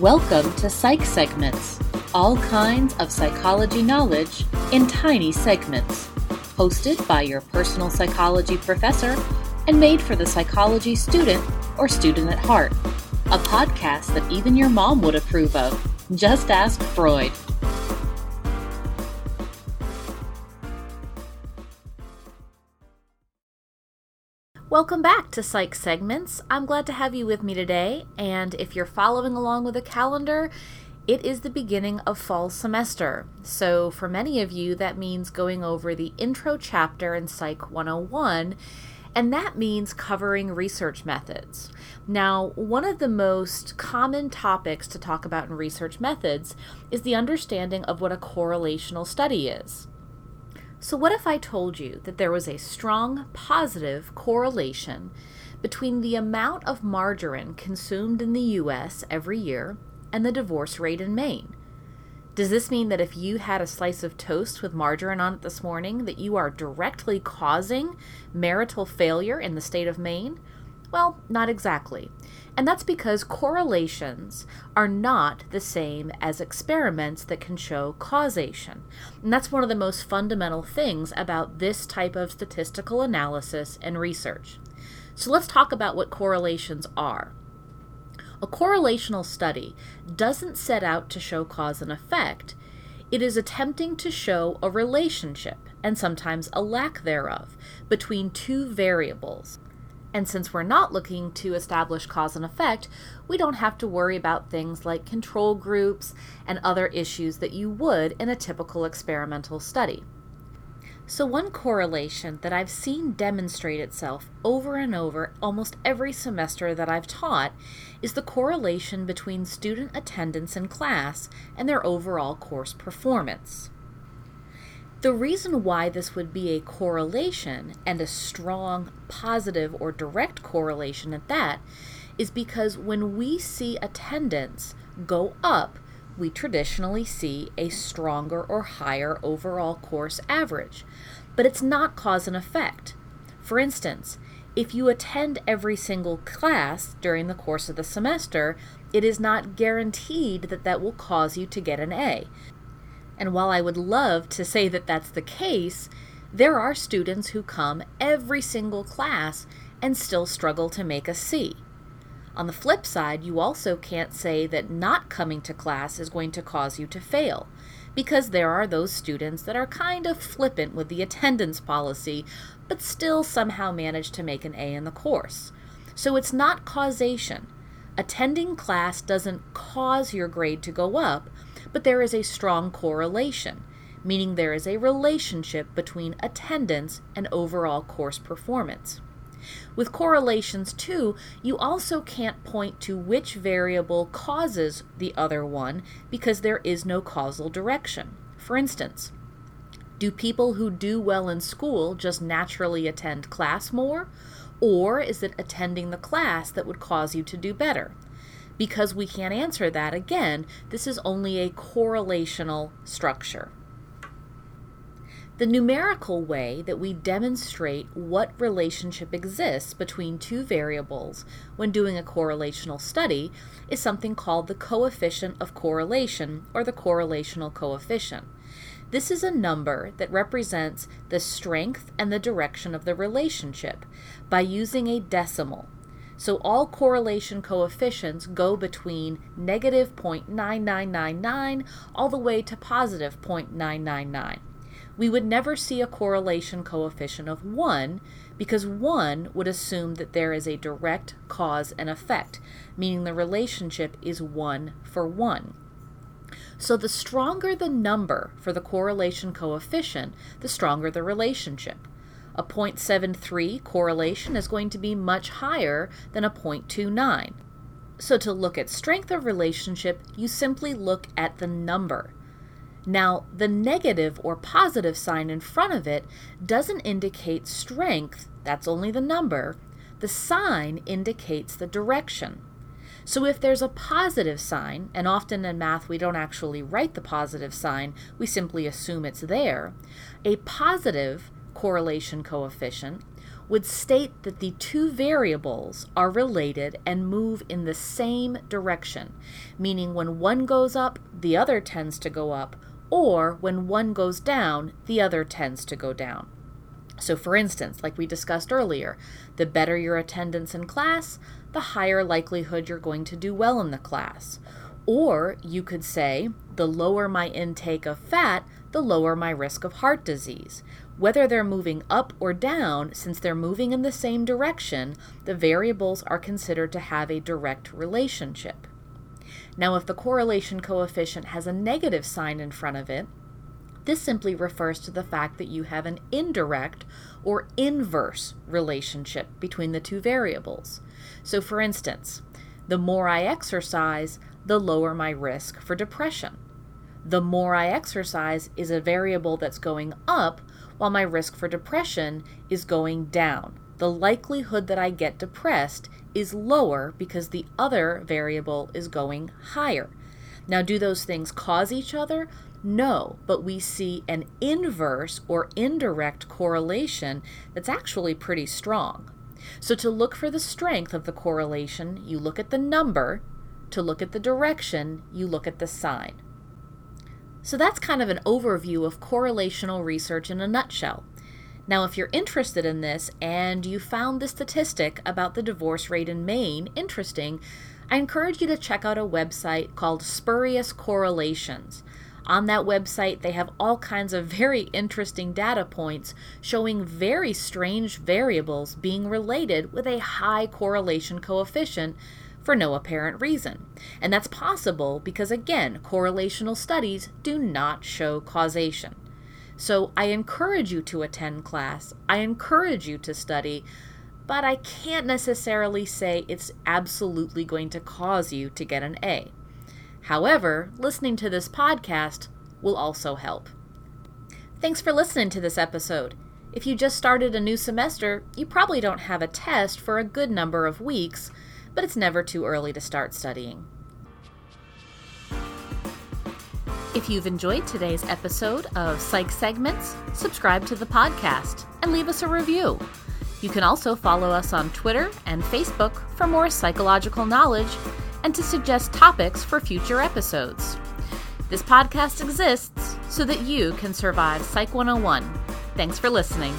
Welcome to Psych Segments, all kinds of psychology knowledge in tiny segments. Hosted by your personal psychology professor and made for the psychology student or student at heart. A podcast that even your mom would approve of. Just ask Freud. Welcome back to Psych Segments. I'm glad to have you with me today, and if you're following along with a calendar, it is the beginning of fall semester. So, for many of you, that means going over the intro chapter in Psych 101, and that means covering research methods. Now, one of the most common topics to talk about in research methods is the understanding of what a correlational study is. So, what if I told you that there was a strong positive correlation between the amount of margarine consumed in the US every year and the divorce rate in Maine? Does this mean that if you had a slice of toast with margarine on it this morning, that you are directly causing marital failure in the state of Maine? Well, not exactly. And that's because correlations are not the same as experiments that can show causation. And that's one of the most fundamental things about this type of statistical analysis and research. So let's talk about what correlations are. A correlational study doesn't set out to show cause and effect. It is attempting to show a relationship, and sometimes a lack thereof, between two variables. And since we're not looking to establish cause and effect, we don't have to worry about things like control groups and other issues that you would in a typical experimental study. So, one correlation that I've seen demonstrate itself over and over almost every semester that I've taught is the correlation between student attendance in class and their overall course performance. The reason why this would be a correlation, and a strong positive or direct correlation at that, is because when we see attendance go up, we traditionally see a stronger or higher overall course average. But it's not cause and effect. For instance, if you attend every single class during the course of the semester, it is not guaranteed that that will cause you to get an A. And while I would love to say that that's the case, there are students who come every single class and still struggle to make a C. On the flip side, you also can't say that not coming to class is going to cause you to fail, because there are those students that are kind of flippant with the attendance policy, but still somehow manage to make an A in the course. So it's not causation. Attending class doesn't cause your grade to go up, but there is a strong correlation, meaning there is a relationship between attendance and overall course performance. With correlations, too, you also can't point to which variable causes the other one because there is no causal direction. For instance, do people who do well in school just naturally attend class more? Or is it attending the class that would cause you to do better? Because we can't answer that again, this is only a correlational structure. The numerical way that we demonstrate what relationship exists between two variables when doing a correlational study is something called the coefficient of correlation or the correlational coefficient. This is a number that represents the strength and the direction of the relationship by using a decimal. So all correlation coefficients go between negative 0.9999 all the way to positive 0.999. We would never see a correlation coefficient of 1 because 1 would assume that there is a direct cause and effect, meaning the relationship is 1 for 1. So the stronger the number for the correlation coefficient, the stronger the relationship a 0.73 correlation is going to be much higher than a 0.29. So to look at strength of relationship, you simply look at the number. Now, the negative or positive sign in front of it doesn't indicate strength, that's only the number. The sign indicates the direction. So if there's a positive sign, and often in math we don't actually write the positive sign, we simply assume it's there, a positive correlation coefficient would state that the two variables are related and move in the same direction, meaning when one goes up, the other tends to go up, or when one goes down, the other tends to go down. So, for instance, like we discussed earlier, the better your attendance in class, the higher likelihood you're going to do well in the class. Or you could say, the lower my intake of fat, the lower my risk of heart disease. Whether they're moving up or down, since they're moving in the same direction, the variables are considered to have a direct relationship. Now, if the correlation coefficient has a negative sign in front of it, this simply refers to the fact that you have an indirect or inverse relationship between the two variables. So, for instance, the more I exercise, the lower my risk for depression. The more I exercise is a variable that's going up, while my risk for depression is going down. The likelihood that I get depressed is lower because the other variable is going higher. Now, do those things cause each other? No, but we see an inverse or indirect correlation that's actually pretty strong. So, to look for the strength of the correlation, you look at the number. To look at the direction, you look at the sign. So, that's kind of an overview of correlational research in a nutshell. Now, if you're interested in this and you found the statistic about the divorce rate in Maine interesting, I encourage you to check out a website called Spurious Correlations. On that website, they have all kinds of very interesting data points showing very strange variables being related with a high correlation coefficient for no apparent reason. And that's possible because, again, correlational studies do not show causation. So I encourage you to attend class, I encourage you to study, but I can't necessarily say it's absolutely going to cause you to get an A. However, listening to this podcast will also help. Thanks for listening to this episode. If you just started a new semester, you probably don't have a test for a good number of weeks, but it's never too early to start studying. If you've enjoyed today's episode of Psych Segments, subscribe to the podcast and leave us a review. You can also follow us on Twitter and Facebook for more psychological knowledge and to suggest topics for future episodes. This podcast exists so that you can survive Psych 101. Thanks for listening.